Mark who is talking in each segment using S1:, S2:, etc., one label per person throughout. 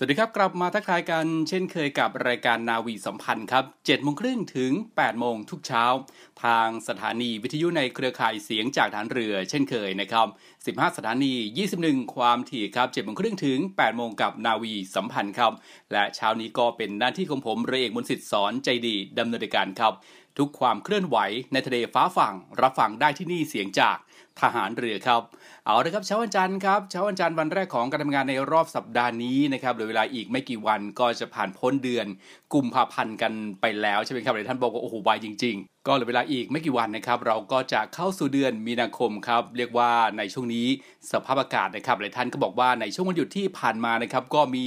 S1: สวัสดีครับกลับมาทักทายกันเช่นเคยกับรายการนาวีสัมพันธ์ครับ7โมงครึ่งถึง8โมงทุกเช้า ทางสถานีวิทยุในเครือข่ายเสียงจากฐานเรือ เช่นเคยนะครับ 15 สถานี 21 ความถี่ครับ7โมงครึ่งถึง8โมงกับนาวีสัมพันธ์ครับ และเช้านี้ก็เป็นหน้าที่ของผมเรเอกมนสิทธิ์สอนใจดีดำเนินการครับ ทุกความเคลื่อนไหวในทะเลฟ้าฝั่งรับฟังได้ที่นี่เสียงจาก ทหารเรือครับ เอาละครับเช้าวันจันทร์ครับเช้าวันจันทร์วันแรกของการทำงานในรอบสัปดาห์นี้นะครับเหลือเวลาอีกไม่กี่วันก็จะผ่านพ้นเดือนกุมภาพันธ์กันไปแล้วใช่ไหมครับหลายท่านบอกว่าโอ้โหไวจริง ๆ ก็เหลือเวลาอีกไม่กี่วันนะครับ เราก็จะเข้าสู่เดือนมีนาคมครับ เรียกว่าในช่วงนี้สภาพอากาศนะครับหลายท่านก็บอกว่าในช่วงวันหยุดที่ผ่านมานะครับ ก็มี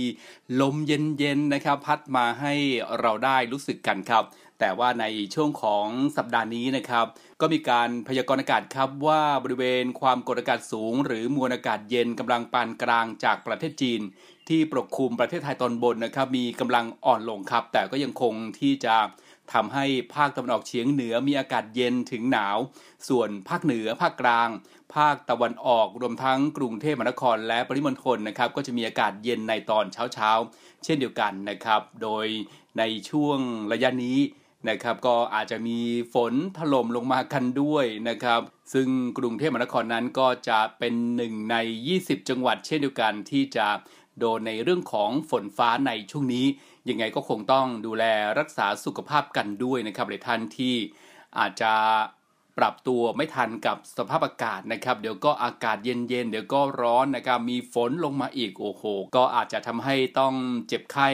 S1: ลมเย็นๆนะครับ พัดมาให้เราได้รู้สึกกันครับ แต่ว่าในช่วงของสัปดาห์นี้นะครับ ก็มีการพยากรณ์อากาศครับว่าบริเวณความกดอากาศสูง หรือมวลอากาศเย็นกำลังปานกลางจากประเทศจีน ที่ปกคลุมประเทศไทยตอนบนนะครับ มีกำลังอ่อนลงครับ แต่ก็ยังคงที่จะทำให้ภาคตะวันออกเฉียงเหนือมีอากาศเย็นถึงหนาว ส่วนภาคเหนือภาคกลาง ภาคตะวันออกรวมทั้งกรุงเทพมหานครและปริมณฑลนะครับ ก็จะมีอากาศเย็นในตอนเช้าๆเช่นเดียวกันนะครับ โดยในช่วงระยะนี้ นะครับก็อาจจะมีฝนถล่มลงมากันด้วยนะครับ ซึ่งกรุงเทพมหานครนั้นก็จะเป็นหนึ่งใน 20 จังหวัดเช่นเดียวกันที่จะโดนในเรื่องของฝนฟ้าในช่วงนี้ ยังไงก็คงต้องดูแลรักษาสุขภาพกันด้วยนะครับหลายท่านที่อาจจะ ปรับตัวไม่ทันกับสภาพอากาศนะครับ เดี๋ยวก็อากาศเย็นๆ เดี๋ยวก็ร้อนนะครับ มีฝนลงมาอีกโอ้โห ก็อาจจะทำให้ต้องเจ็บไข้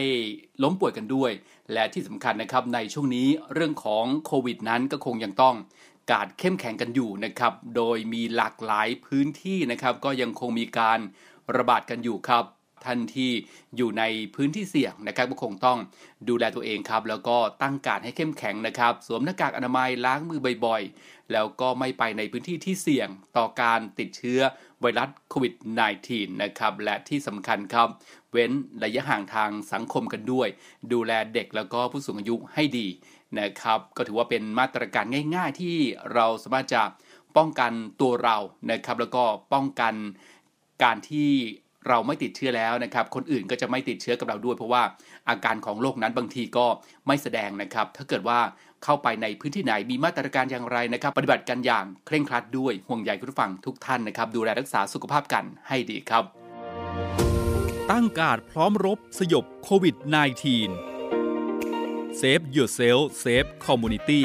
S1: ล้มป่วยกันด้วย และที่สำคัญนะครับในช่วงนี้เรื่องของโควิดนั้นก็คงยังต้องกาดเข้มแข็งกันอยู่นะครับ โดยมีหลากหลายพื้นที่นะครับ ก็ยังคงมีการระบาดกันอยู่ครับท่านที่อยู่ในพื้นที่เสี่ยงนะครับก็คงต้องดูแลตัวเองครับ แล้วก็ตั้งการให้เข้มแข็งนะครับ สวมหน้ากากอนามัยล้างมือบ่อย แล้วก็ไม่ไปในพื้นที่ที่เสี่ยงต่อการติดเชื้อไวรัสโควิด -19 นะครับ และที่สำคัญครับ เว้นระยะห่างทางสังคมกันด้วย ดูแลเด็กแล้วก็ผู้สูงอายุให้ดีนะครับ ก็ถือว่าเป็นมาตรการง่ายๆ ที่เราสามารถจะป้องกันตัวเรานะครับ แล้วก็ป้องกันการที่เราไม่ติดเชื้อแล้วนะครับ คนอื่นก็จะไม่ติดเชื้อกับเราด้วย เพราะว่าอาการของโรคนั้นบางทีก็ไม่แสดงนะครับ ถ้าเกิดว่า เข้าไปในพื้นที่ไหนมีมาตรการอย่างไรนะครับ ปฏิบัติกันอย่างเคร่งครัดด้วยห่วงใยคุณผู้ฟังทุกท่านนะครับ ดูแลรักษาสุขภาพกันให้ดีครับ
S2: ตั้งการพร้อมรบสยบโควิด -19 Save Yourself Save Community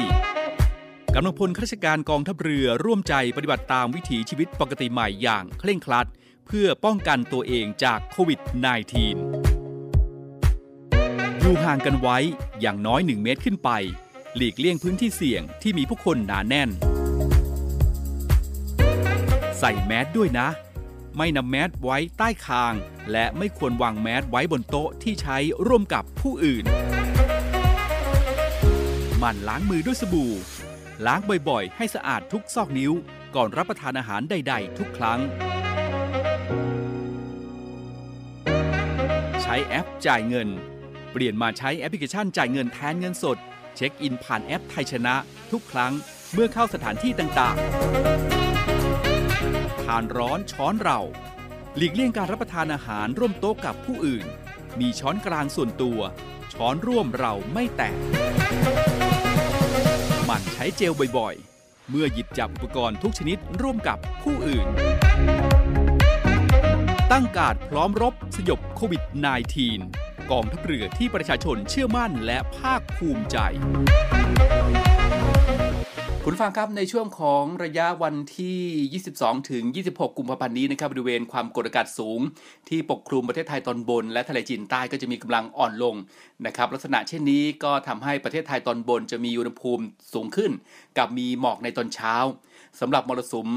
S2: กำลังพลข้าราชการกองทัพเรือร่วมใจปฏิบัติตามวิถีชีวิตปกติใหม่อย่างเคร่งครัด เพื่อป้องกันตัวเองจากโควิด -19 อยู่ห่างกันไว้อย่างน้อย 1 เมตรขึ้นไป หลีกเลี่ยงพื้นที่เสี่ยงที่มีผู้คนหนาแน่น ใส่แมสด้วยนะ ไม่นำแมสไว้ใต้คาง และไม่ควรวางแมสไว้บนโต๊ะที่ใช้ร่วมกับผู้อื่นมันล้างมือด้วยสบู่ ล้างบ่อยๆ ให้สะอาดทุกซอกนิ้ว ก่อนรับประทานอาหารใด ๆ ทุกครั้ง ใช้แอปจ่ายเงิน เปลี่ยนมาใช้แอปพลิเคชันจ่ายเงินแทนเงินสด เช็คอินผ่านแอปไทยชนะ ทุกครั้งเมื่อเข้าสถานที่ต่างๆ ทานร้อนช้อนเรา หลีกเลี่ยงการรับประทานอาหารร่วมโต๊ะกับผู้อื่น มีช้อนกลางส่วนตัว ช้อนร่วมเราไม่แตกหมั่นใช้เจลบ่อยๆ เมื่อหยิบจับอุปกรณ์ทุกชนิดร่วมกับผู้อื่น ตั้งการพร้อมรบสยบโควิด -19 กองทัพเรือที่ประชาชนเชื่อมั่นและภาคภูมิใจ
S1: คุณฟังครับในช่วงของระยะวันที่ 22 ถึง 26 กุมภาพันธ์นี้นะครับบริเวณความกดอากาศสูง ที่ปกคลุมประเทศไทยตอนบน และทะเลจีนใต้ก็จะมีกำลังอ่อนลงนะครับลักษณะเช่นนี้ก็ทำให้ประเทศไทยตอนบนจะมีอุณหภูมิสูงขึ้น กับมีหมอกในตอนเช้าสำหรับมรสุม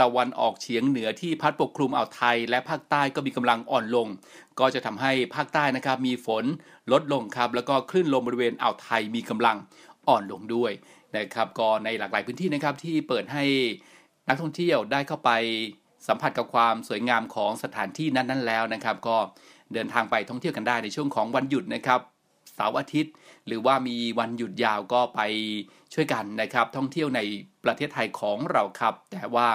S1: ตะวันออกเฉียงเหนือที่พัดปกคลุมอ่าวไทย และภาคใต้ก็มีกำลังอ่อนลง ก็จะทำให้ภาคใต้นะครับมีฝนลดลงครับแล้วก็คลื่นลมบริเวณอ่าวไทยมีกำลังอ่อนลงด้วยนะครับก็ในหลากหลายพื้นที่นะครับที่เปิดให้นักท่องเที่ยวได้เข้าไปสัมผัสกับความสวยงามของสถานที่นั้นๆแล้วนะครับ ก็เดินทางไปท่องเที่ยวกันได้ในช่วงของวันหยุดนะครับเสาร์อาทิตย์ หรือว่ามีวันหยุดยาวก็ไปช่วยกันนะครับ ท่องเที่ยวในประเทศไทยของเราครับ แต่ว่า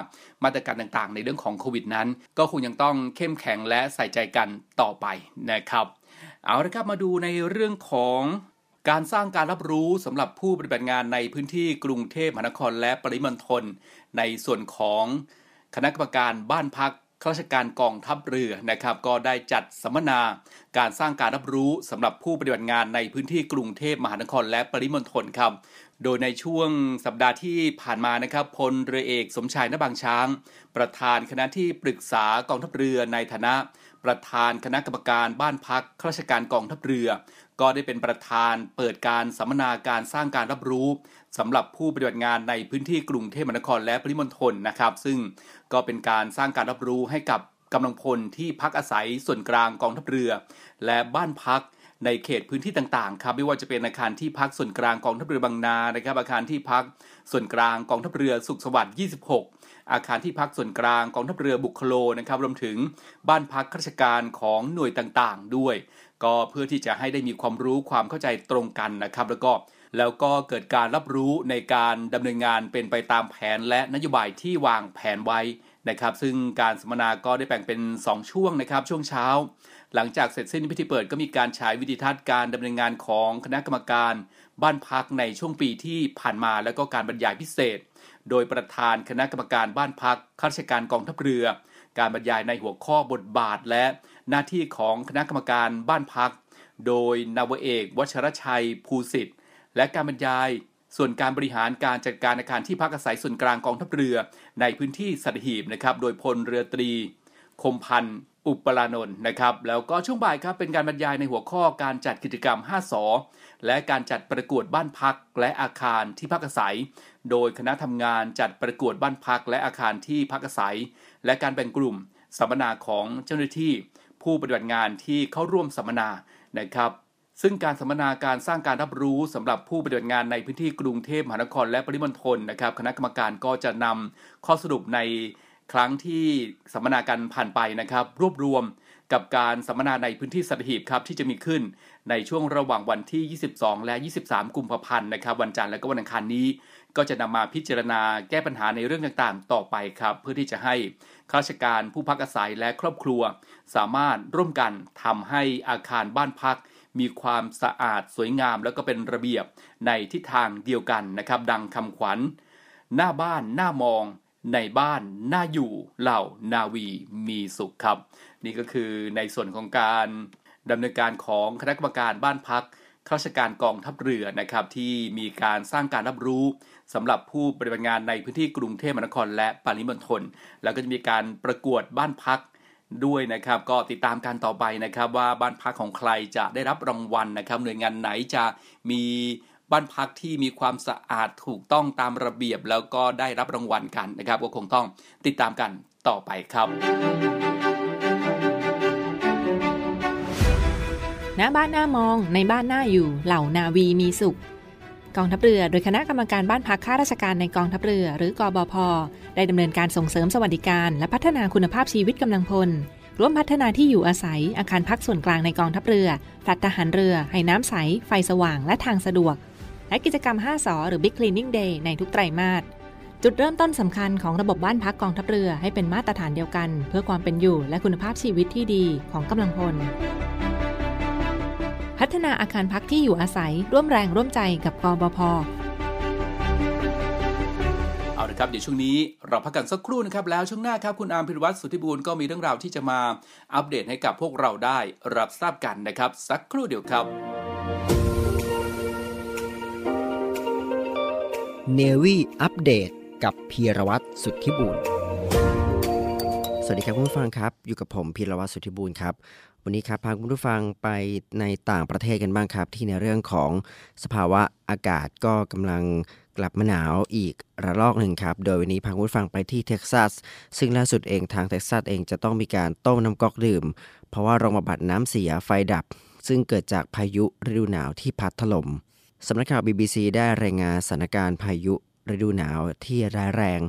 S1: มาตรการต่างๆ ในเรื่องของโควิดนั้น ก็คงยังต้องเข้มแข็งและใส่ใจกันต่อไปนะครับ เอาละครับมาดูในเรื่องของการสร้างการรับรู้สำหรับผู้ปฏิบัติงานในพื้นที่กรุงเทพมหานครและปริมณฑลในส่วนของคณะกรรมการบ้านพัก ข้าราชการกองทัพเรือนะครับก็ได้จัดสัมมนาการสร้างการรับรู้สำหรับผู้ปฏิบัติงานในพื้นที่กรุงเทพมหานครและปริมณฑลครับโดยในช่วงสัปดาห์ที่ผ่านมานะครับพลเรือเอกสมชายนบางช้าง ประธานคณะที่ปรึกษากองทัพเรือในฐานะ ประธานคณะกรรมการบ้านพักข้าราชการกองทัพเรือ ก็ได้เป็นประธานเปิดการสัมมนาการสร้างการรับรู้สำหรับผู้ปฏิบัติงานในพื้นที่กรุงเทพมหานครและปริมณฑลนะครับ ซึ่งก็เป็นการสร้างการรับรู้ให้กับกำลังพลที่พักอาศัยส่วนกลางกองทัพเรือ และบ้านพักในเขตพื้นที่ต่างๆครับไม่ว่าจะเป็นอาคารที่พักส่วนกลางกองทัพเรือบางนานะครับ อาคารที่พักส่วนกลางกองทัพเรือสุขสวัสดิ์ 26 อาคารที่พักส่วนกลางกองทัพเรือบุคโลนะครับรวมถึงบ้านพักข้าราชการของหน่วยต่างๆ ด้วย ก็เพื่อที่จะให้ได้มีความรู้ความเข้าใจตรงกันนะครับ แล้วก็แล้วก็เกิดการรับรู้ในการดำเนินงานเป็นไปตามแผนและนโยบายที่วางแผนไว้นะครับ ซึ่งการสัมมนาก็ได้แบ่งเป็น 2 ช่วงนะครับ ช่วงเช้า หลังจากเสร็จสิ้นพิธีเปิดก็มีการฉายวิดีทัศน์การดำเนินงานของคณะกรรมการ บ้านพักในช่วงปีที่ผ่านมาแล้วก็การบรรยายพิเศษ โดยประธานคณะกรรมการบ้านพักข้าราชการกองทัพเรือ การบรรยายในหัวข้อบทบาทและ หน้าที่ของคณะกรรมการบ้านพัก โดยนาวเอกวัชรชัยภูสิทธิ์ และการบรรยาย ส่วนการบริหารการจัดการอาคารที่พักอาศัยส่วนกลางกองทัพเรือ ในพื้นที่สัตหีบนะครับโดยพลเรือตรี คมพันธ์อุปรานนท์นะครับแล้วก็ช่วงบ่ายครับเป็นการบรรยายในหัวข้อการจัดกิจกรรม 5สอและการจัดประกวดบ้านพักและอาคารที่พักอาศัย โดยคณะทำงานจัดประกวดบ้านพักและอาคารที่พักอาศัย และการแบ่งกลุ่มสัมมนาของเจ้าหน้าที่ ผู้ปฏิบัติงานที่เข้าร่วมสัมมนานะครับ ซึ่งการสัมมนาการสร้างการรับรู้สำหรับผู้ปฏิบัติงานในพื้นที่กรุงเทพมหานครและปริมณฑลนะครับ คณะกรรมการก็จะนำข้อสรุปในครั้งที่สัมมนาการผ่านไปนะครับ รวบรวมกับการสัมมนาในพื้นที่สัตหีบครับที่จะมีขึ้นในช่วงระหว่างวันที่ 22 และ 23 กุมภาพันธ์นะครับ วันจันทร์และก็วันอังคารนี้ ก็จะนำมาพิจารณาแก้ปัญหาในเรื่องต่างๆ ต่อไปครับ เพื่อที่จะให้ ข้าราชการผู้พักอาศัยและครอบครัว สามารถร่วมกันทำให้อาคารบ้านพัก มีความสะอาดสวยงามแล้วก็เป็นระเบียบในทิศทางเดียวกันนะครับ ดังคำขวัญ หน้าบ้านหน้ามองในบ้านหน้าอยู่เหล่านาวีมีสุขครับ นี่ก็คือในส่วนของการดำเนินการของคณะกรรมการบ้านพักข้าราชการกองทัพเรือนะครับ ที่มีการสร้างการรับรู้ สำหรับผู้ปฏิบัติงานในพื้นที่กรุงเทพมหานคร และปริมณฑลแล้วก็จะมีการประกวดบ้านพักด้วยนะครับ ก็ติดตามการต่อไปนะครับ ว่าบ้านพักของใครจะได้รับรางวัลนะครับ หน่วยงานไหนจะมีบ้านพักที่มีความสะอาดถูกต้องตามระเบียบ แล้วก็ได้รับรางวัลกันนะครับ ก็คงต้องติดตามกันต่อไปครับ
S3: ณบ้านหน้ามองในบ้านหน้าอยู่เหล่านาวีมีสุข กองทัพเรือ โดยคณะกรรมการบ้านพักข้าราชการในกองทัพเรือ หรือกอบพได้ดำเนินการส่งเสริมสวัสดิการ และพัฒนาคุณภาพชีวิตกำลังพลร่วมพัฒนาที่อยู่อาศัย อาคารพักส่วนกลางในกองทัพเรือแฟลตทหารเรือ ให้น้ำใส ไฟสว่าง และทางสะดวก และกิจกรรม 5สอหรือ Big Cleaning Day ในทุกไตรมาส จุดเริ่มต้นสำคัญของระบบบ้านพักกองทัพเรือให้เป็นมาตรฐานเดียวกัน เพื่อความเป็นอยู่และคุณภาพชีวิตที่ดีของกำลังพล พัฒนาอาคารพักที่อยู่อาศัยร่วมแรงร่วมใจกับกบพ
S1: เอาละครับเดี๋ยวช่วงนี้เราพักกันสักครู่นะครับแล้วช่วงหน้าครับคุณอาร์มพิรวัตรสุทธิบูรณ์ก็มีเรื่องราวที่จะมาอัปเดตให้กับพวกเราได้รับทราบกันนะครับ สักครู่เดียวครับ
S4: เนวี่อัปเดตกับพีรวัตรสุทธิบูรณ์สวัสดีครับคุณผู้ฟังครับ อยู่กับผมพีรวัตรสุทธิบูรณ์ครับ วันนี้ครับพาคุณผู้ฟังไปในต่างประเทศกันบ้างครับ ที่ในเรื่องของสภาวะอากาศก็กำลังกลับมาหนาวอีกระลอกหนึ่งครับ โดยวันนี้พาคุณผู้ฟังไปที่เท็กซัส ซึ่งล่าสุดเองทางเท็กซัสเองจะต้องมีการต้มน้ำก๊อกดื่ม เพราะว่าโรงบำบัดน้ำเสียไฟดับ ซึ่งเกิดจากพายุฤดูหนาวที่พัดถล่มสำนักข่าว BBC ได้รายงานสถานการณ์พายุ ฤดูหนาวที่ร้ายแรง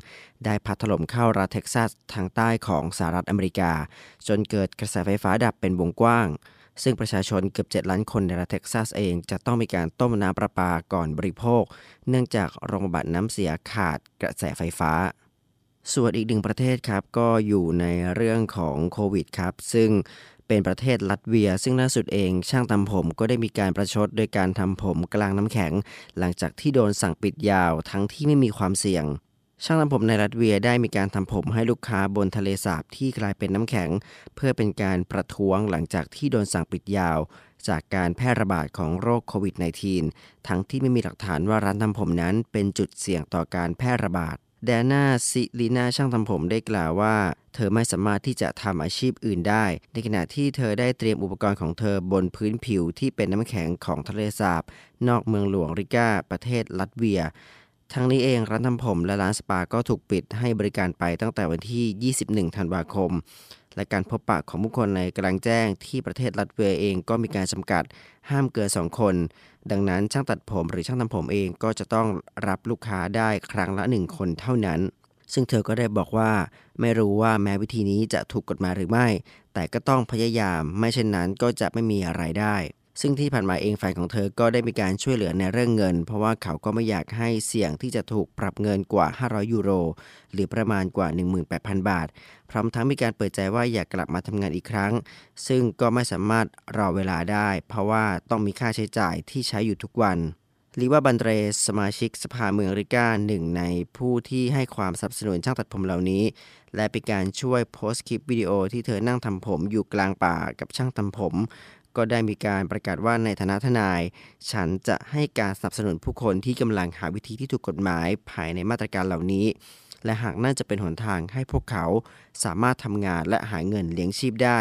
S4: ได้พัดถล่มเข้ารัฐเท็กซัสทางใต้ของสหรัฐอเมริกา จนเกิดกระแสไฟฟ้าดับเป็นวงกว้าง ซึ่งประชาชนเกือบ 7 ล้านคนในรัฐเท็กซัสเองจะต้องมีการต้มน้ำประปาก่อนบริโภค เนื่องจากโรงบำบัดน้ำเสียขาดกระแสไฟฟ้าส่วนอีกหนึ่งประเทศครับก็อยู่ในเรื่องของโควิดครับ ซึ่ง เป็นประเทศลัตเวีย ซึ่งล่าสุดเองช่างทำผมก็ได้มีการประชดโดยการทำผมกลางน้ำแข็ง หลังจากที่โดนสั่งปิดยาวทั้งที่ไม่มีความเสี่ยงช่างทำผมในรัสเวียได้มีการทำผมให้ลูกค้าบนทะเลสาบที่กลายเป็นน้ำแข็ง เพื่อเป็นการประท้วงหลังจากที่โดนสั่งปิดยาว จากการแพร่ระบาดของโรคโควิด -19 ทั้งที่ไม่มีหลักฐานว่าร้านทำผมนั้นเป็นจุดเสี่ยงต่อการแพร่ระบาด แดน่าซิลีนาช่างทำผมได้กล่าวว่า เธอไม่สามารถที่จะทำอาชีพอื่นได้ ในขณะที่เธอได้เตรียมอุปกรณ์ของเธอบนพื้นผิวที่เป็นน้ำแข็งของทะเลสาบ นอกเมืองหลวงริกาประเทศลัตเวียทั้งนี้เองร้านทำผมและร้านสปาก็ถูกปิดให้บริการไปตั้งแต่วันที่ 21 ธันวาคม และการพบปะของผู้คนในกลางแจ้งที่ประเทศลัสเวียเองก็มีการจำกัดห้ามเกินสองคน ดังนั้นช่างตัดผมหรือช่างทำผมเองก็จะต้องรับลูกค้าได้ครั้งละหนึ่งคนเท่านั้น ซึ่งเธอก็ได้บอกว่า ไม่รู้ว่าแม้วิธีนี้จะถูกกฎหมายหรือไม่ แต่ก็ต้องพยายามไม่เช่นนั้นก็จะไม่มีอะไรได้ ซึ่งที่ผ่านมาเองฝ่ายของเธอก็ได้มีการช่วยเหลือในเรื่องเงิน เพราะว่าเขาก็ไม่อยากให้เสี่ยงที่จะถูกปรับเงินกว่า 500 ยูโร หรือประมาณกว่า 18,000 บาท พร้อมทั้งมีการเปิดใจว่าอยากกลับมาทำงานอีกครั้ง ซึ่งก็ไม่สามารถรอเวลาได้ เพราะว่าต้องมีค่าใช้จ่ายที่ใช้อยู่ทุกวันลีว่าบันเรสมาชิกสภาเมืองริก้าหนึ่งในผู้ที่ให้ความสนับสนุนช่างตัดผมเหล่านี้ และเป็นการช่วยโพสต์คลิปวิดีโอที่เธอนั่งทำผมอยู่กลางป่ากับช่างทำผม ก็ได้มีการประกาศว่าในฐานะทนาย ฉันจะให้การสนับสนุนผู้คนที่กำลังหาวิธีที่ถูกกฎหมายภายในมาตรการเหล่านี้ และหากน่าจะเป็นหนทางให้พวกเขาสามารถทำงานและหาเงินเลี้ยงชีพได้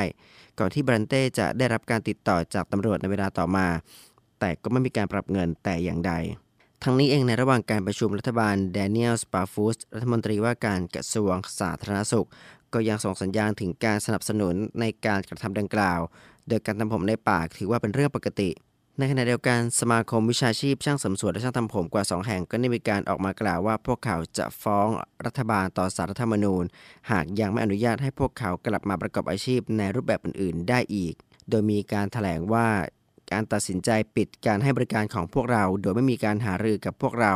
S4: ก่อนที่บรันเต้จะได้รับการติดต่อจากตำรวจในเวลาต่อมา แต่ก็ไม่มีการปรับเงินแต่อย่างใดทั้งนี้เองในระหว่างการประชุมรัฐบาลแดเนียลสปาฟูสรัฐมนตรีว่าการกระทรวงสาธารณสุข ก็ยังส่งสัญญาณถึงการสนับสนุนในการกระทำดังกล่าว โดยการทำผมในปากถือว่าเป็นเรื่องปกติ ในขณะเดียวกันสมาคมวิชาชีพช่างเสริมสวยและช่างทำผมกว่า 2 แห่งก็ได้มีการออกมากล่าวว่าพวกเขาจะฟ้องรัฐบาลต่อสารรัฐธรรมนูญ หากยังไม่อนุญาตให้พวกเขากลับมาประกอบอาชีพในรูปแบบอื่น ๆ ได้อีก โดยมีการแถลงว่าการตัดสินใจปิดการให้บริการของพวกเรา โดยไม่มีการหารือกับพวกเรา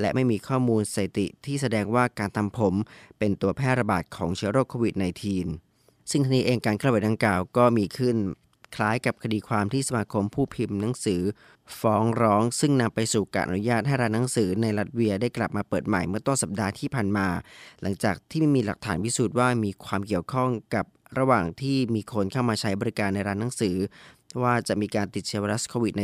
S4: และไม่มีข้อมูลสถิติที่แสดงว่าการทำผม เป็นตัวแพร่ระบาดของเชื้อโรคโควิด -19 ซึ่งทีนี้เองการเคลื่อนไหวดังกล่าวก็มีขึ้น คล้ายกับคดีความที่สมาคมผู้พิมพ์หนังสือ ฟ้องร้อง ซึ่งนำไปสู่การอนุญาตให้ร้านหนังสือในรัสเวียได้กลับมาเปิดใหม่เมื่อต้นสัปดาห์ที่ผ่านมา หลังจากที่ไม่มีหลักฐานพิสูจน์ว่ามีความเกี่ยวข้องกับระหว่างที่มีคนเข้ามาใช้บริการในร้านหนังสือ ว่าจะมีการติดเชื้อไวรัสโควิด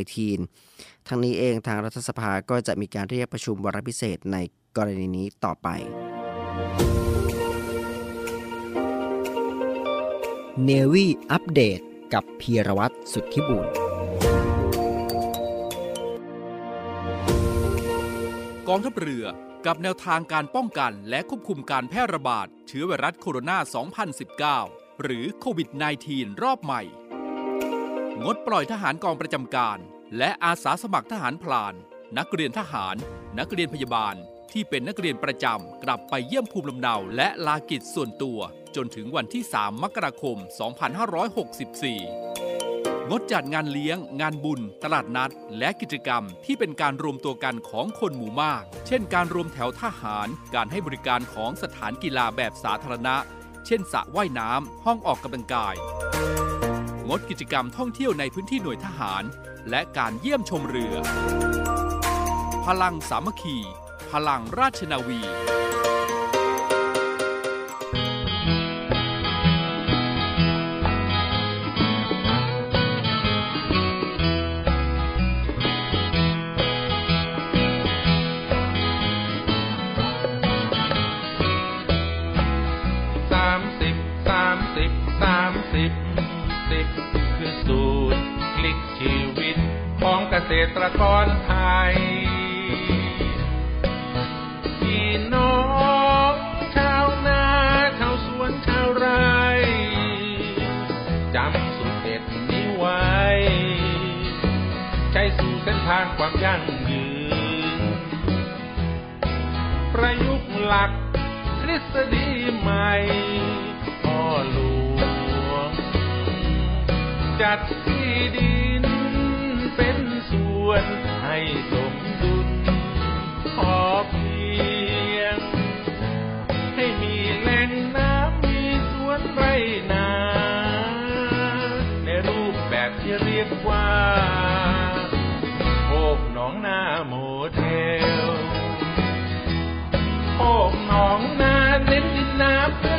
S4: -19 ทั้งนี้เองทางรัฐสภาก็จะมีการเรียกประชุมวาระพิเศษในกรณีนี้ต่อไปเนวี่อัปเดต กับพีรวัตรสุทธิบุญ
S2: กองทัพเรือกับแนวทางการป้องกันและควบคุมการแพร่ระบาดเชื้อไวรัสโคโรนา 2019 หรือโควิด -19 รอบใหม่ งดปล่อยทหารกองประจำการ และอาสาสมัครทหารพลาน นักเรียนทหาร นักเรียนพยาบาล ที่เป็นนักเรียนประจำกลับไปเยี่ยมภูมิลำเนาและลากิจส่วนตัว จนถึงวันที่ 3 มกราคม 2564 งดจัดงานเลี้ยง งานบุญ ตลาดนัด และกิจกรรมที่เป็นการรวมตัวกันของคนหมู่มาก เช่นการรวมแถวทหาร การให้บริการของสถานกีฬาแบบสาธารณะ เช่นสระว่ายน้ำ ห้องออกกำลังกาย งดกิจกรรมท่องเที่ยวในพื้นที่หน่วยทหาร และการเยี่ยมชมเรือ พลังสามัคคี พลังราชนาวี
S5: ษตรกรไทยพี่น้องชาวนาชาวสวนชาวไร่จำสูตรเด็ดนี้ไว้ ใช้สู่เส้นทางความยั่งยืน ประยุกต์หลักทฤษฎีใหม่พ่อหลวง จัดที่ดินเป็น ส่วนให้สมดุลพอเพียง ให้มีแหล่งน้ำมีสวนไรนา ในรูปแบบที่เรียกว่าโคกหนองนาโมเดลโอ้หนองนาเน้นดินน้ำ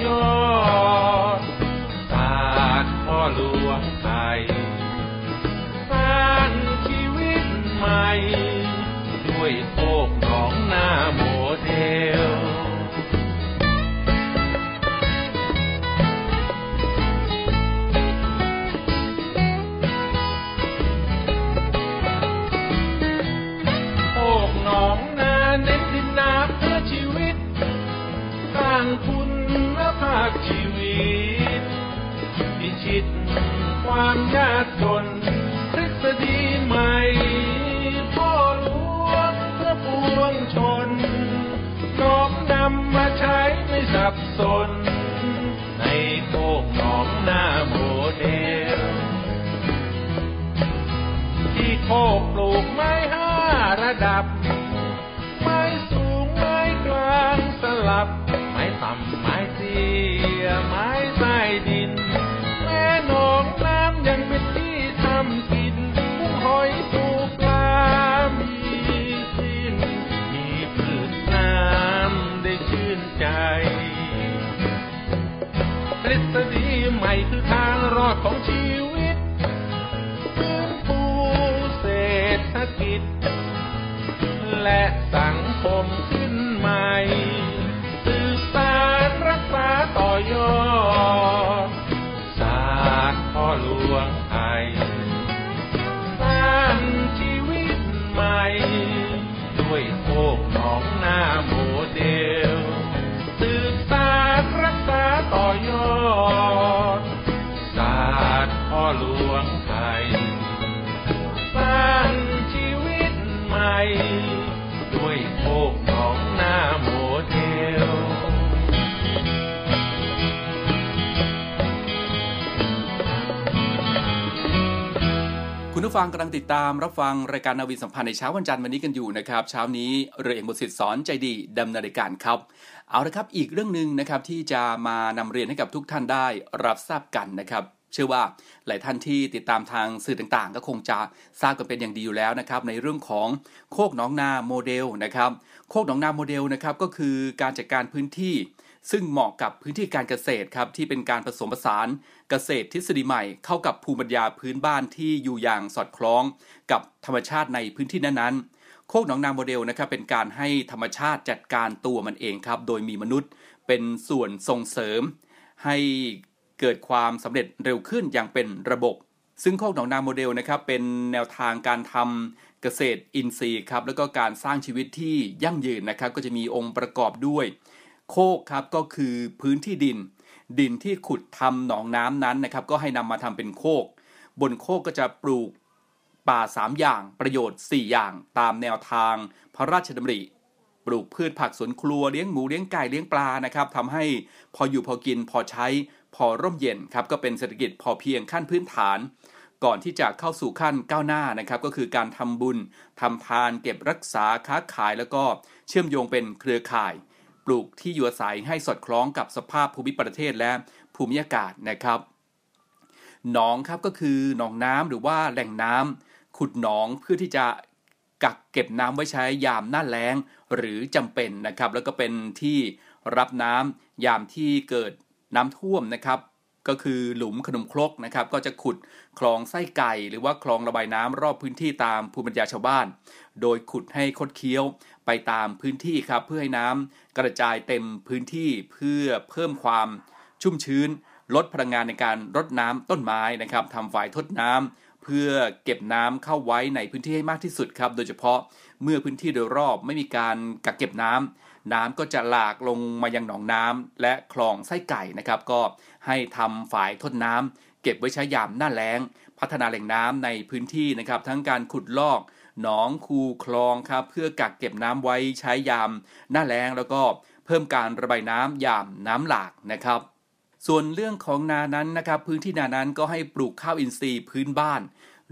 S5: า สับสน ในโคกหนองนาโมเดล ที่โคกปลูกไม้ห้าระดับ ณ
S1: ผู้ฟังกำลังติดตามรับฟังรายการนาวีสัมพันธ์ในเช้าวันจันทร์วันนี้กันอยู่นะครับเช้านี้เรือเอกบุตรสิทธิ์สอนใจดีดำเนินรายการครับ เอาละครับอีกเรื่องหนึ่งนะครับที่จะมานำเรียนให้กับทุกท่านได้รับทราบกันนะครับเชื่อว่าหลายท่านที่ติดตามทางสื่อต่างๆ ก็คงจะทราบกันเป็นอย่างดีอยู่แล้วนะครับในเรื่องของโคกหนองนาโมเดลนะครับโคกหนองนาโมเดลนะครับก็คือการจัดการพื้นที่ ซึ่งเหมาะกับพื้นที่การเกษตรครับที่เป็นการผสมผสาน เกษตรทฤษฎีใหม่เข้ากับภูมิปัญญาพื้นบ้านที่อยู่อย่างสอดคล้องกับธรรมชาติในพื้นที่นั้นๆ โคกหนองนาโมเดลนะครับเป็นการให้ธรรมชาติจัดการตัวมันเองครับ โดยมีมนุษย์เป็นส่วนส่งเสริม ให้เกิดความสำเร็จเร็วขึ้นอย่างเป็นระบบ ซึ่งโคกหนองนาโมเดลนะครับเป็นแนวทางการทำเกษตรอินทรีย์ครับแล้วก็การสร้างชีวิตที่ยั่งยืนนะครับก็จะมีองค์ประกอบด้วย โคกครับก็คือพื้นที่ดิน ดินที่ขุดทำหนองน้ำนั้นนะครับก็ให้นำมาทำเป็นโคก บนโคกก็จะปลูกป่า 3 อย่างประโยชน์ 4 อย่างตามแนวทางพระราชดำริ ปลูกพืชผักสวนครัวเลี้ยงหมูเลี้ยงไก่เลี้ยงปลานะครับทำให้พออยู่พอกินพอใช้พอร่มเย็นครับก็เป็นเศรษฐกิจพอเพียงขั้นพื้นฐาน ก่อนที่จะเข้าสู่ขั้นก้าวหน้านะครับ ก็คือการทำบุญทำทานเก็บรักษาค้าขายแล้วก็เชื่อมโยงเป็นเครือข่าย ปลูกที่อยู่อาศัยให้สอดคล้องกับสภาพภูมิประเทศและภูมิอากาศนะครับหนองครับก็คือหนองน้ำหรือว่าแหล่งน้ำขุดหนองเพื่อที่จะกักเก็บน้ำไว้ใช้ยามหน้าแล้งหรือจำเป็นนะครับ แล้วก็เป็นที่รับน้ำยามที่เกิดน้ำท่วมนะครับ ก็คือหลุมขนมครกนะครับ ก็จะขุดคลองไส้ไก่ หรือว่าคลองระบายน้ำรอบพื้นที่ตามภูมิปัญญาชาวบ้าน โดยขุดให้คดเคี้ยว ไปตามพื้นที่ครับเพื่อให้น้ำกระจายเต็มพื้นที่เพื่อเพิ่มความชุ่มชื้น ลดพลังงานในการรดน้ำต้นไม้นะครับทำฝายทดน้ำเพื่อเก็บน้ำเข้าไว้ในพื้นที่ให้มากที่สุดครับ โดยเฉพาะเมื่อพื้นที่โดยรอบไม่มีการกักเก็บน้ำน้ำก็จะหลากลงมายังหนองน้ำและคลองไส้ไก่นะครับ ก็ให้ทำฝายทดน้ำเก็บไว้ใช้ยามหน้าแล้ง พัฒนาแหล่งน้ำในพื้นที่นะครับ ทั้งการขุดลอก หนองคูคลองครับเพื่อกักเก็บน้ำไว้ใช้ยาม หน้าแล้งแล้วก็เพิ่มการระบายน้ำยามน้ำหลากนะครับ ส่วนเรื่องของนานั้นนะครับ พื้นที่นานั้นก็ให้ปลูกข้าวอินทรีย์พื้นบ้าน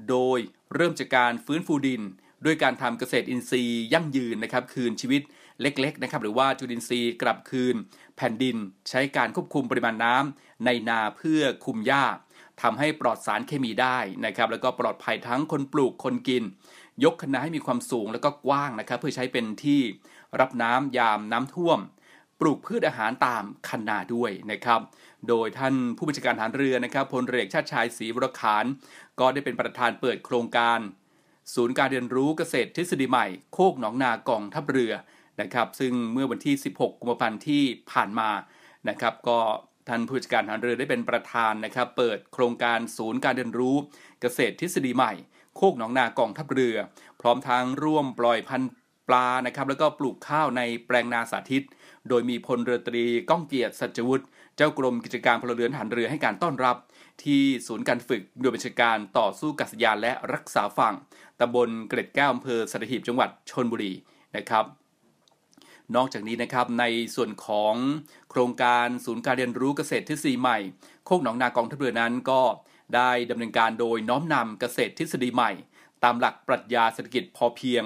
S1: โดยเริ่มจากการฟื้นฟูดิน ด้วยการทำเกษตรอินทรีย์ยั่งยืนนะครับ คืนชีวิตเล็กๆนะครับหรือว่าจุลินทรีย์กลับคืน แผ่นดินใช้การควบคุมปริมาณน้ำในนาเพื่อคุมหญ้าทำให้ปลอดสารเคมีได้นะครับ แล้วก็ปลอดภัยทั้งคนปลูกคนกิน ยกคณะให้มีความสูงแล้วก็กว้างนะครับ เพื่อใช้เป็นที่รับน้ำยามน้ำท่วม ปลูกพืชอาหารตามคันนาด้วยนะครับ โดยท่านผู้บัญชาการทหารเรือนะครับพลเรือชาติชายศรีวรขานก็ได้เป็นประธานเปิดโครงการ ศูนย์การเรียนรู้เกษตรทฤษฎีใหม่ โคกหนองนากองทัพเรือนะครับ ซึ่งเมื่อวันที่ 16 กุมภาพันธ์ที่ผ่านมานะครับ ก็ท่านผู้จัดการทหารเรือได้เป็นประธานนะครับ เปิดโครงการศูนย์การเรียนรู้เกษตรทฤษฎีใหม่ โคกหนองนากองทัพเรือ พร้อมทั้งร่วมปล่อยพันธุ์ปลานะครับแล้วก็ปลูกข้าวในแปลงนาสาธิต โดยมีพลเรือตรีก้องเกียรติสัจวุฒิเจ้ากรมกิจการพลเรือนหารเรือให้การต้อนรับ ที่ศูนย์การฝึกโดยบัญชาการต่อสู้กัษยานและรักษาฝั่งตำบลเกร็ดแก้วอำเภอสัตหีบจังหวัดชนบุรีนะครับนอกจากนี้นะครับในส่วนของโครงการศูนย์การเรียนรู้เกษตรทฤษฎีใหม่ โคกหนองนากองทัพเรือนั้นก็ ได้ดำเนินการโดยน้อมนำเกษตรทฤษฎีใหม่ ตามหลักปรัชญาเศรษฐกิจพอเพียง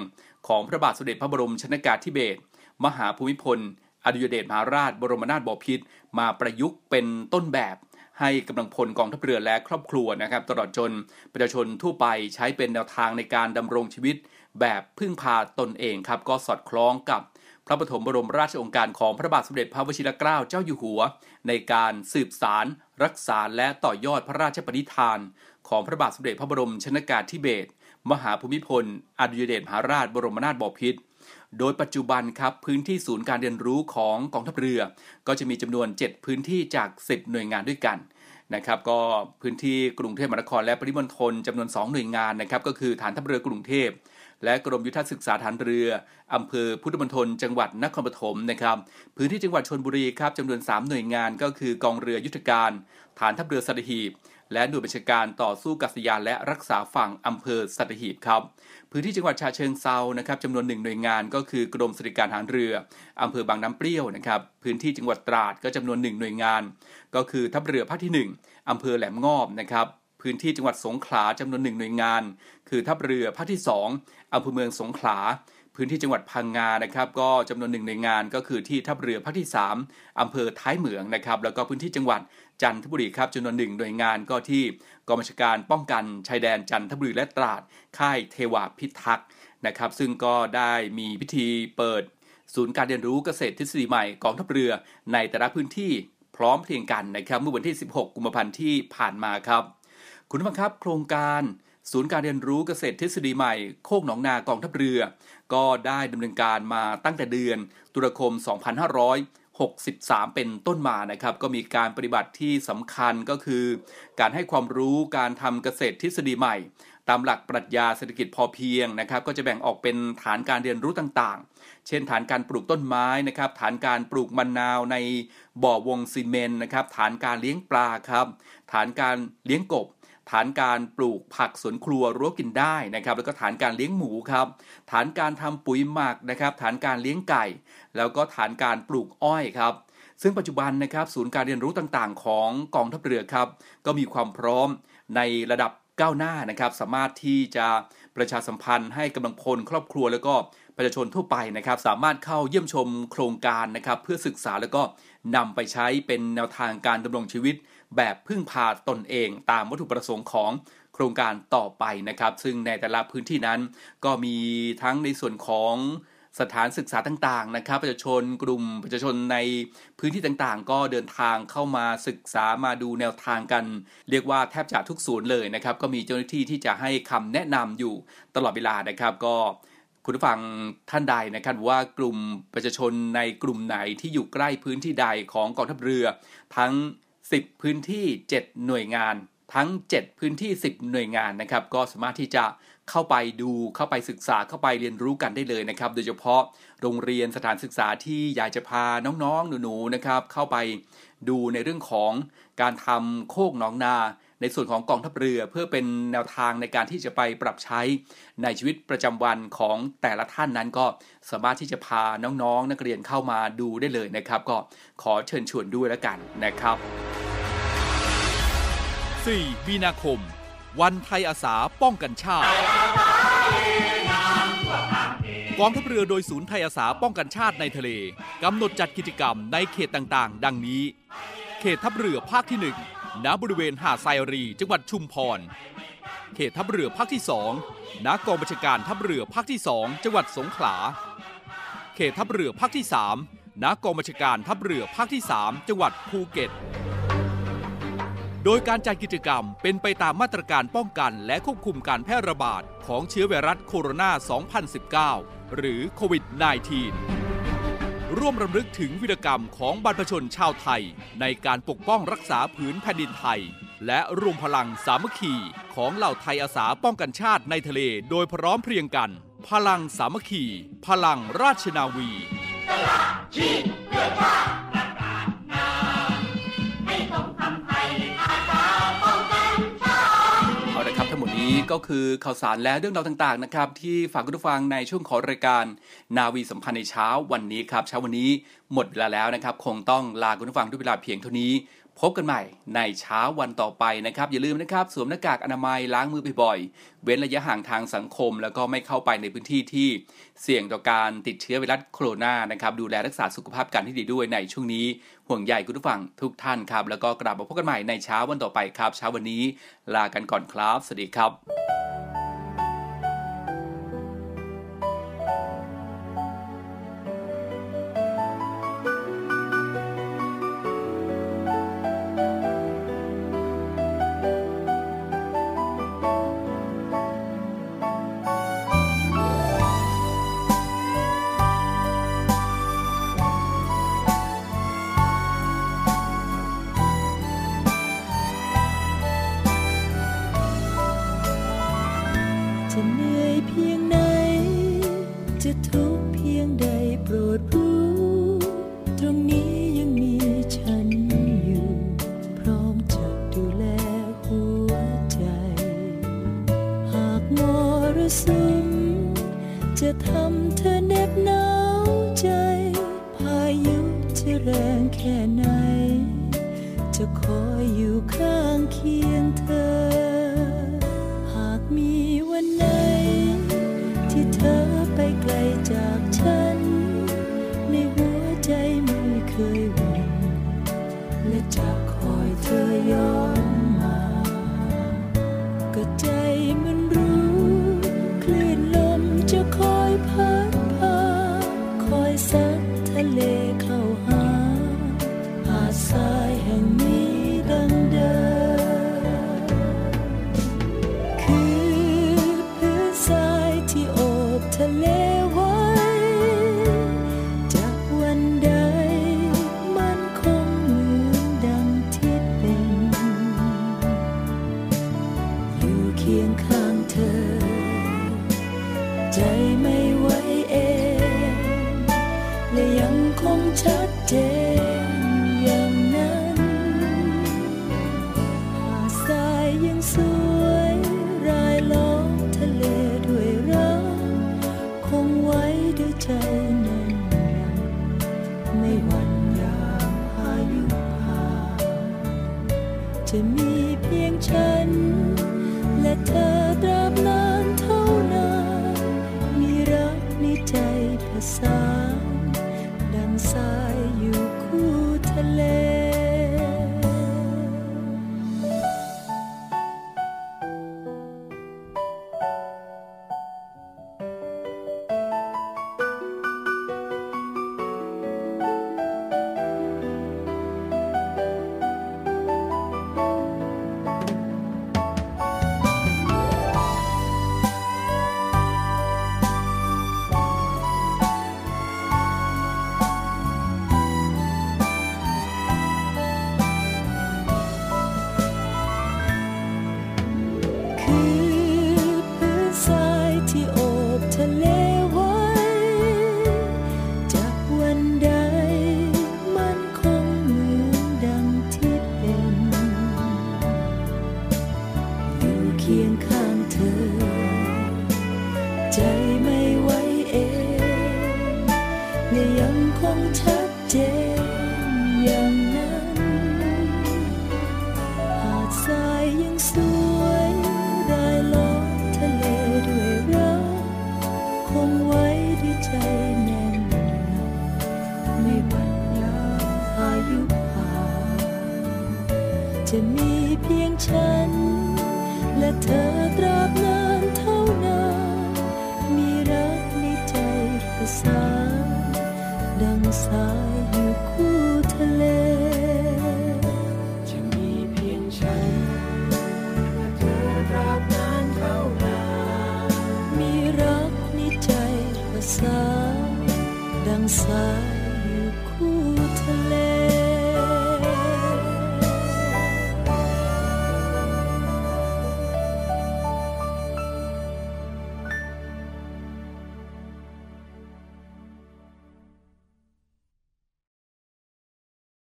S1: ของพระบาทสมเด็จพระบรมชนกาธิเบศรมหาภูมิพล อดุยเดชมหาราช บรมนาถบพิตรมาประยุกต์เป็นต้นแบบ ให้กำลังพลกองทัพเรือและครอบครัวนะครับ ตลอดจนประชาชนทั่วไปใช้เป็นแนวทางในการดำรงชีวิต แบบพึ่งพาตนเองครับก็สอดคล้องกับ พระปฐมบรมราชองค์การของพระบาทสมเด็จพระวชิรเกล้าเจ้าอยู่หัว ในการสืบสารรักษาและต่อยอดพระราชปณิธาน ของพระบาทสมเด็จพระบรมชนกาธิเบศรมหาภูมิพล อดุลยเดชมหาราชบรมนาถบพิตรโดยปัจจุบันครับพื้นที่ศูนย์การเรียนรู้ของกองทัพเรือ ก็จะมีจำนวน 7 พื้นที่จาก 10 หน่วยงานด้วยกันนะครับก็พื้นที่กรุงเทพมหานครและปริมณฑลจำนวน 2 หน่วยงานนะครับก็คือฐานทัพเรือกรุงเทพ และกรมยุทธศึกษาฐานเรืออำเภอพุทธมณฑลจังหวัดนครปฐมนะครับพื้นที่จังหวัดชนบุรีครับจำนวน 3 หน่วยงานก็คือกองเรือยุทธการ ฐานทัพเรือสัตหีบและหน่วยบัญชาการต่อสู้กัษยานและรักษาฝั่งอำเภอสัตหีบครับ พื้นที่จังหวัดชาเชิงเซานะครับจำนวนหนึ่งหน่วยงานก็คือกรมสวัสดิการทหารเรืออำเภอบางน้ำเปรี้ยวนะครับ พื้นที่จังหวัดตราดก็จำนวนหนึ่งหน่วยงาน ก็คือทัพเรือภาคที่ 1อำเภอแหลมงอบนะครับพพื้นที่จังหวัดสงขลาจำนวนหนึ่งหน่วยงาน คือทัพเรือภาคที่ 2อำเภอเมืองสงขลา พื้นที่จังหวัดพังงานะครับก็จำนวนหนึ่งหน่วยงานก็คือที่ทัพเรือภาคที่ 3อำเภอท้ายเหมืองนะครับแล้วก็พื้นที่จังหวัดจันทบุรีครับจำนวนหนึ่งหน่วยงานก็ที่กองบัญชาการป้องกันชายแดนจันทบุรีและตราดค่ายเทวาพิทักษ์นะครับ ซึ่งก็ได้มีพิธีเปิดศูนย์การเรียนรู้เกษตรทฤษฎีใหม่กองทัพเรือในแต่ละพื้นที่พร้อมเพรียงกันนะครับเมื่อวันที่ 16 กุมภาพันธ์ที่ผ่านมาครับ คุณผู้ชมครับโครงการ ศูนย์การเรียนรู้เกษตรทฤษฎีใหม่ โคกหนองนากองทัพเรือ ก็ได้ดำเนินการมาตั้งแต่เดือนตุลาคม 2563 เป็นต้นมานะครับ ก็มีการปฏิบัติที่สำคัญก็คือ การให้ความรู้การทำเกษตรทฤษฎีใหม่ ตามหลักปรัชญาเศรษฐกิจพอเพียงนะครับ ก็จะแบ่งออกเป็นฐานการเรียนรู้ต่างๆ เช่น ฐานการปลูกต้นไม้นะครับ ฐานการปลูกมะนาวในบ่อวงซีเมนต์นะครับ ฐานการเลี้ยงปลาครับ ฐานการเลี้ยงกบ ฐานการปลูกผักสวนครัวรั้วกินได้นะครับแล้วก็ฐานการเลี้ยงหมูครับฐานการทำปุ๋ยหมักนะครับฐานการเลี้ยงไก่ แล้วก็ฐานการปลูกอ้อยครับซึ่งปัจจุบันนะครับศูนย์การเรียนรู้ต่างๆ ของกองทัพเรือครับก็มีความพร้อมในระดับก้าวหน้านะครับสามารถที่จะประชาสัมพันธ์ให้กำลังพลครอบครัวแล้วก็ประชาชนทั่วไปนะครับ สามารถเข้าเยี่ยมชมโครงการนะครับ เพื่อศึกษาแล้วก็นำไปใช้เป็นแนวทางการดำรงชีวิต แบบพึ่งพาตนเองตามวัตถุประสงค์ของโครงการต่อไปนะครับ ซึ่งในแต่ละพื้นที่นั้นก็มีทั้งในส่วนของสถานศึกษาต่างๆนะครับ ประชาชนกลุ่มประชาชนในพื้นที่ต่างๆ ก็เดินทางเข้ามาศึกษามาดูแนวทางกัน เรียกว่าแทบจะทุกศูนย์เลยนะครับ ก็มีเจ้าหน้าที่ที่จะให้คำแนะนำอยู่ตลอดเวลานะครับ ก็คุณผู้ฟังท่านใดนะครับว่ากลุ่มประชาชนในกลุ่มไหนที่อยู่ใกล้พื้นที่ใดของกองทัพเรือ ทั้ง 10 พื้นที่ 7 หน่วยงาน ทั้ง 7 พื้นที่ 10 หน่วยงานนะครับ ก็สามารถที่จะเข้าไปดูเข้าไปศึกษาเข้าไปเรียนรู้กันได้เลยนะครับ โดยเฉพาะโรงเรียนสถานศึกษาที่อยากจะพาน้องๆ หนูๆนะครับ เข้าไปดูในเรื่องของการทำโคกหนองนาในส่วนของกองทัพเรือเพื่อเป็นแนวทางในการที่จะไปปรับใช้ในชีวิตประจำวันของแต่ละท่านนั้นก็สามารถที่จะพาน้องๆนักเรียนเข้ามาดูได้เลยนะครับ ก็ขอเชิญชวนด้วยแล้วกันนะครับ
S2: 4 มีนาคม วันไทยอาสาป้องกันชาติกองทัพเรือโดยศูนย์ไทยอาสาป้องกันชาติในทะเลกำหนดจัดกิจกรรมในเขตต่างๆ ดังนี้ เขตทัพเรือภาคที่ 1 ณบริเวณหาดไซรี จังหวัดชุมพร เขตทัพเรือภาคที่2ณกองบัญชาการทัพเรือภาคที่2จังหวัดสงขลา เขตทัพเรือภาคที่3ณกองบัญชาการทัพเรือภาคที่3จังหวัดภูเก็ต โดยการจัดกิจกรรมเป็นไปตามมาตรการป้องกันและควบคุมการแพร่ระบาดของเชื้อไวรัสโคโรนา 2019 หรือโควิด -19 ร่วมรำลึกถึงวีรกรรมของบรรพชนชาวไทย ในการปกป้องรักษาผืนแผ่นดินไทย และรวมพลังสามัคคีของเหล่าไทยอาสาป้องกันชาติในทะเลโดยพร้อมเพรียงกัน พลังสามัคคี พลังราชนาวี
S1: เอา ก็คือข่าวสารและเรื่องราวต่างๆนะครับที่ฝากคุณผู้ฟังในช่วงของรายการนาวีสัมพันธ์ในเช้าวันนี้ครับเช้าวันนี้หมดเวลาแล้วนะครับ คงต้องลาคุณผู้ฟังด้วยเวลาเพียงเท่านี้ พบกันใหม่ในเช้าวันต่อไปนะครับ อย่าลืมนะครับ สวมหน้ากากอนามัยล้างมือบ่อยๆ เว้นระยะห่างทางสังคม แล้วก็ไม่เข้าไปในพื้นที่ที่เสี่ยงต่อการติดเชื้อไวรัสโคโรนานะครับ ดูแลรักษาสุขภาพกันที่ดีด้วยในช่วงนี้ ห่วงใยคุณผู้ฟังทุกท่านครับ แล้วก็กลับมาพบกันใหม่ในเช้าวันต่อไปครับ เช้าวันนี้ ลากันก่อนครับ สวัสดีครับ